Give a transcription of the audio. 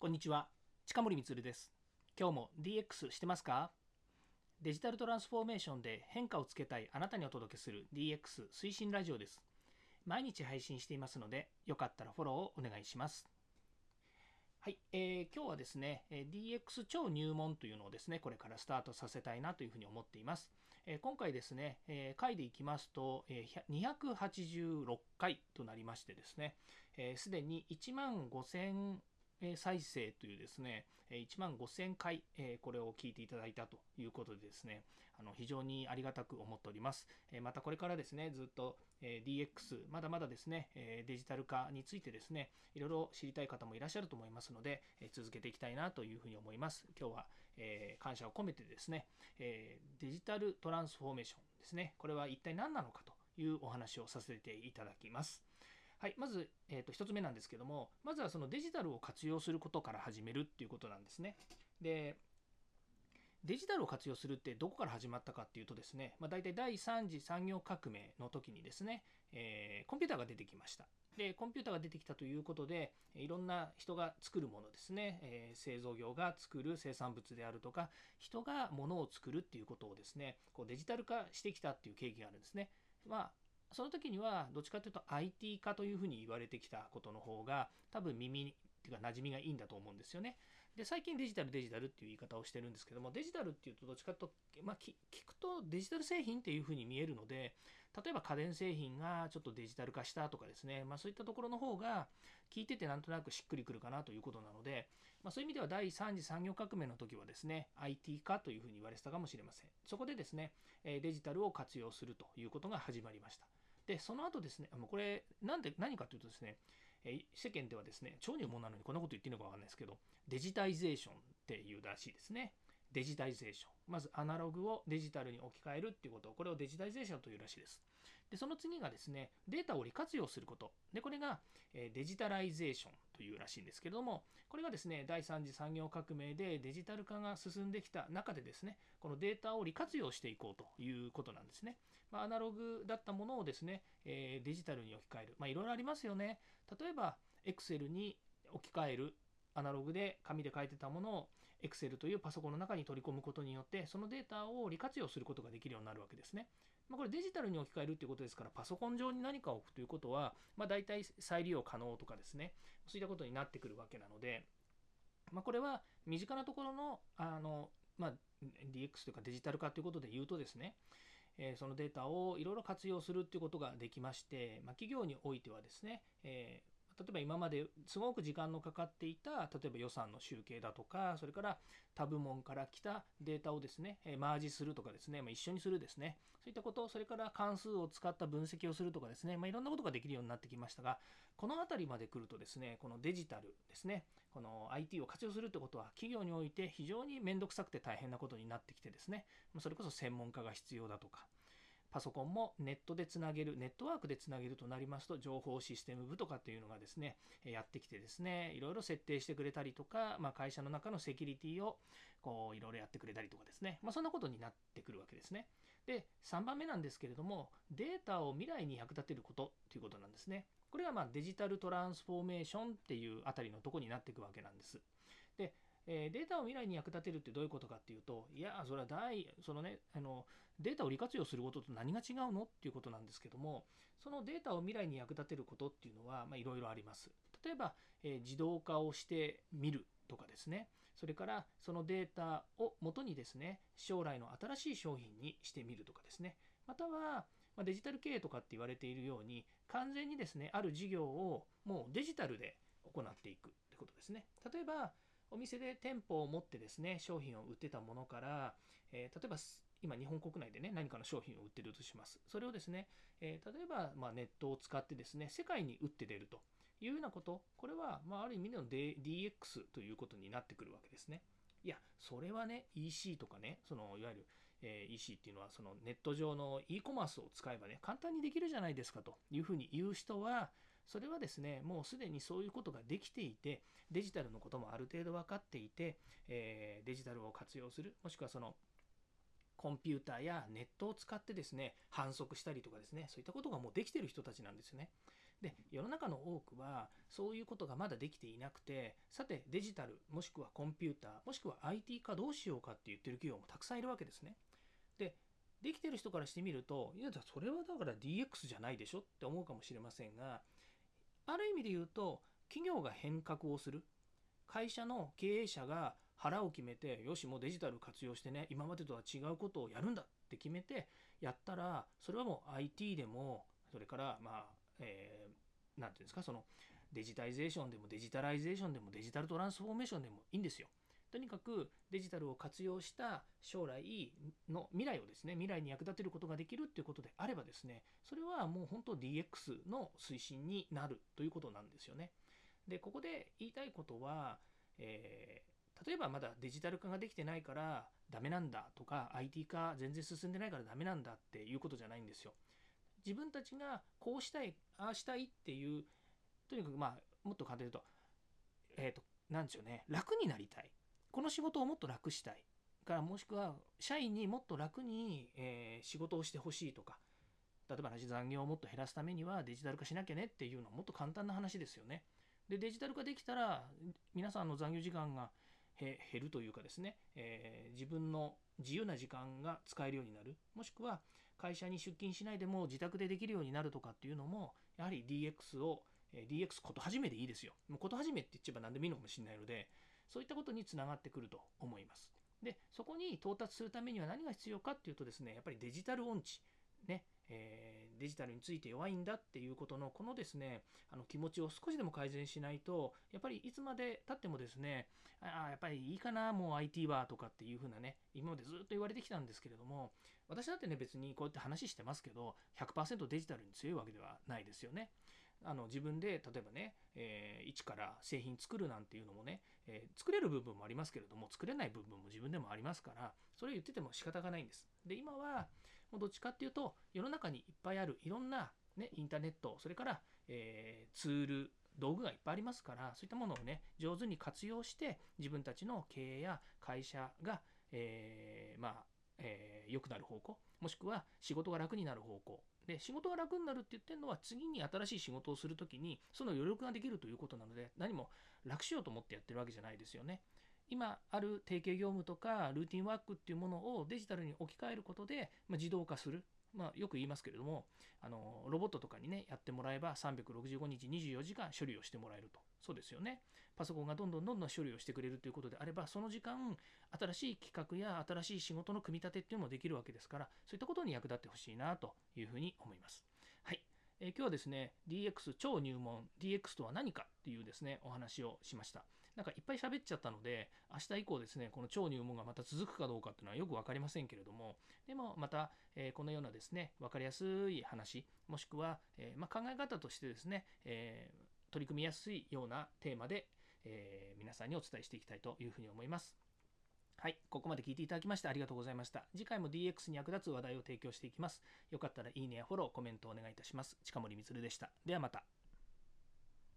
こんにちは。近森光です。今日も DX してますか？デジタルトランスフォーメーションで変化をつけたいあなたにお届けする DX 推進ラジオです。毎日配信していますのでよかったらフォローをお願いします。はい、えー、今日はですね DX 超入門というのをですねこれからスタートさせたいなというふうに思っています。え今回ですね、え回でいきますと、え286回となりましてですね、す、で、に1万5000再生というですね、1万5000回これを聞いていただいたということでですね、あの非常にありがたく思っております。またこれからですね、ずっと DX、まだまだですね、デジタル化についてですね、いろいろ知りたい方もいらっしゃると思いますので、続けていきたいなというふうに思います。今日は感謝を込めてですね、デジタルトランスフォーメーションですね、これは一体何なのかというお話をさせていただきます。はい、まず、えー、と1つ目なんですけども、まずはそのデジタルを活用することから始めるっていうことなんですね。で、デジタルを活用するってどこから始まったかっていうとですね、まあ、大体第3次産業革命の時にですね、えー、コンピューターが出てきました。で、コンピューターが出てきたということで、いろんな人が作るものですね、えー、製造業が作る生産物であるとか、人が物を作るっていうことをですね、こうデジタル化してきたっていう経緯があるんですね。まあ、その時にはどっちかというと IT 化というふうに言われてきたことの方が多分耳っていうか馴染みがいいんだと思うんですよね。で最近デジタルデジタルっていう言い方をしてるんですけどもデジタルっていうとどっちかというと、まあ、聞くとデジタル製品っていうふうに見えるので例えば家電製品がちょっとデジタル化したとかですね、まあ、そういったところの方が聞いててなんとなくしっくりくるかなということなので、まあ、そういう意味では第3次産業革命の時はですね IT 化というふうに言われてたかもしれませんそこでですねデジタルを活用するということが始まりましたで、その後ですね、もうこれ、なんで、何かというとですね、え世間ではですね、超入門なのにこんなこと言っていいのかわかんないですけど、デジタイゼーションっていうらしいですね。デジタイゼーション。まずアナログをデジタルに置き換えるっていうこと、これをデジタイゼーションというらしいです。で、その次がですね、データを利活用すること。で、これが、えデジタライゼーションというらしいんですけれども、これがですね、第3次産業革命でデジタル化が進んできた中でですね、このデータを利活用していこうということなんですね。まあ、アナログだったものをですね、えデジタルに置き換える。まあ、いろいろありますよね。例えば、Excel に置き換える。アナログで紙で書いてたものを Excel というパソコンの中に取り込むことによって、そのデータを利活用することができるようになるわけですね。まあ、これデジタルに置き換えるっていうことですから、パソコン上に何か置くということは、まあ、大体再利用可能とかですね、そういったことになってくるわけなので、まあ、これは身近なところの、あの、ま、DX というかデジタル化ということで言うとですね、えそのデータをいろいろ活用するっていうことができまして、まあ、企業においてはですね、えー例えば今まですごく時間のかかっていた例えば予算の集計だとかそれから他部門から来たデータをですねマージするとかですね、ま、一緒にするですね。そういったことそれから関数を使った分析をするとかですね、ま、いろんなことができるようになってきましたがこの辺りまで来るとですねこのデジタルですねこの IT を活用するってことは企業において非常に面倒くさくて大変なことになってきてですねそれこそ専門家が必要だとかパソコンもネットでつなげる、ネットワークでつなげるとなりますと、情報システム部とかっていうのがですね、やってきてですね、いろいろ設定してくれたりとか、まあ、会社の中のセキュリティをこういろいろやってくれたりとかですね、まあ、そんなことになってくるわけですね。で、3番目なんですけれども、データを未来に役立てることということなんですね。これがまデジタルトランスフォーメーションっていうあたりのとこになっていくわけなんです。で、えデータを未来に役立てるってどういうことかっていうと、いや、それは大、そのね、あの、データを利活用することと何が違うのっていうことなんですけども、そのデータを未来に役立てることっていうのは、まいろいろあります。例えば、え自動化をしてみるとかですね、それからそのデータを元にですね、将来の新しい商品にしてみるとかですね、または、まデジタル経営とかって言われているように、完全にですね、ある事業をもうデジタルで行っていくってことですね。例えば、お店で店舗を持ってですね、商品を売ってたものから、えー、例えば今日本国内でね、何かの商品を売ってるとします。それをですね、えー、例えば、まネットを使ってですね、世界に売って出るというようなこと、これは、まあ、ある意味での DX ということになってくるわけですね。いや、それはね、EC とかね、そのいわゆる、えー、EC っていうのは、そのネット上の e コマースを使えばね、簡単にできるじゃないですかというふうに言う人は、それはですね、もうすでにそういうことができていて、デジタルのこともある程度分かっていて、えー、デジタルを活用する、もしくはそのコンピューターやネットを使ってですね、反則したりとかですね、そういったことがもうできてる人たちなんですよね。で世の中の多くはそういうことがまだできていなくてさてデジタルもしくはコンピューターもしくは IT 化どうしようかって言ってる企業もたくさんいるわけですね。でできてる人からしてみるといやそれはだから DX じゃないでしょって思うかもしれませんがある意味で言うと企業が変革をする会社の経営者が腹を決めてよしもうデジタル活用してね今までとは違うことをやるんだって決めてやったらそれはもう IT でもそれからまあえー、なんて言うんですかそのデジタイゼーションでもデジタライゼーションでもデジタルトランスフォーメーションでもいいんですよ。とにかくデジタルを活用した将来の未来をですね未来に役立てることができるっていうことであればですねそれはもう本当 DX の推進になるということなんですよね。でここで言いたいことは、えー、例えばまだデジタル化ができてないからダメなんだとか IT 化全然進んでないからダメなんだっていうことじゃないんですよ。自分たちがこうしたいああしたいっていうとにかくまあもっと簡単に言うとえっ、ー、と何でしょうね楽になりたいこの仕事をもっと楽したいからもしくは社員にもっと楽に、えー、仕事をしてほしいとか例えば残業をもっと減らすためにはデジタル化しなきゃねっていうのはもっと簡単な話ですよね。でデジタル化できたら皆さんの残業時間が減るというかですね、えー、自分の自由な時間が使えるようになるもしくは会社に出勤しないでも自宅でできるようになるとかっていうのもやはり DX を DX こと始めでいいですよ。もうこと始めって言っちゃえば何でもいいのかもしれないのでそういったことにつながってくると思います。でそこに到達するためには何が必要かっていうとですねやっぱりデジタル音痴ねえー、デジタルについて弱いんだっていうことのこのですねあの気持ちを少しでも改善しないとやっぱりいつまでたってもですねああやっぱりいいかなもう IT はとかっていう風なね今までずっと言われてきたんですけれども私だってね別にこうやって話してますけど100%デジタルに強いわけではないですよね。あの自分で例えばね、えー、一から製品作るなんていうのもね、えー、作れる部分もありますけれども作れない部分も自分でもありますからそれ言ってても仕方がないんです。で今はもうどっちかっていうと世の中にいっぱいあるいろんな、ね、インターネットそれから、えー、ツール道具がいっぱいありますからそういったものをね上手に活用して自分たちの経営や会社が、えー、まあえー、良くなる方向もしくは仕事が楽になる方向で仕事が楽になるって言ってるのは次に新しい仕事をする時にその余力ができるということなので何も楽しようと思ってやってるわけじゃないですよね。今ある提携業務とかルーティンワークっていうものをデジタルに置き換えることで、まあ、自動化する、まあ、よく言いますけれどもあのロボットとかにねやってもらえば365日24時間処理をしてもらえると。そうですよね。パソコンがどんどんどんどん処理をしてくれるということであればその時間新しい企画や新しい仕事の組み立てっていうのもできるわけですからそういったことに役立ってほしいなというふうに思います。はい、えー、今日はですね DX 超入門 DX とは何かっていうですねお話をしました。なんかいっぱい喋っちゃったので、明日以降ですね、この超入門がまた続くかどうかっていうのはよく分かりませんけれども、でもまた、えー、このようなですね、分かりやすい話、もしくは、えー、まあ、考え方としてですね、えー、取り組みやすいようなテーマで、え皆さんにお伝えしていきたいというふうに思います。はい、ここまで聞いていただきましてありがとうございました。次回も DX に役立つ話題を提供していきます。よかったらいいねやフォロー、コメントをお願いいたします。近森光でした。ではまた。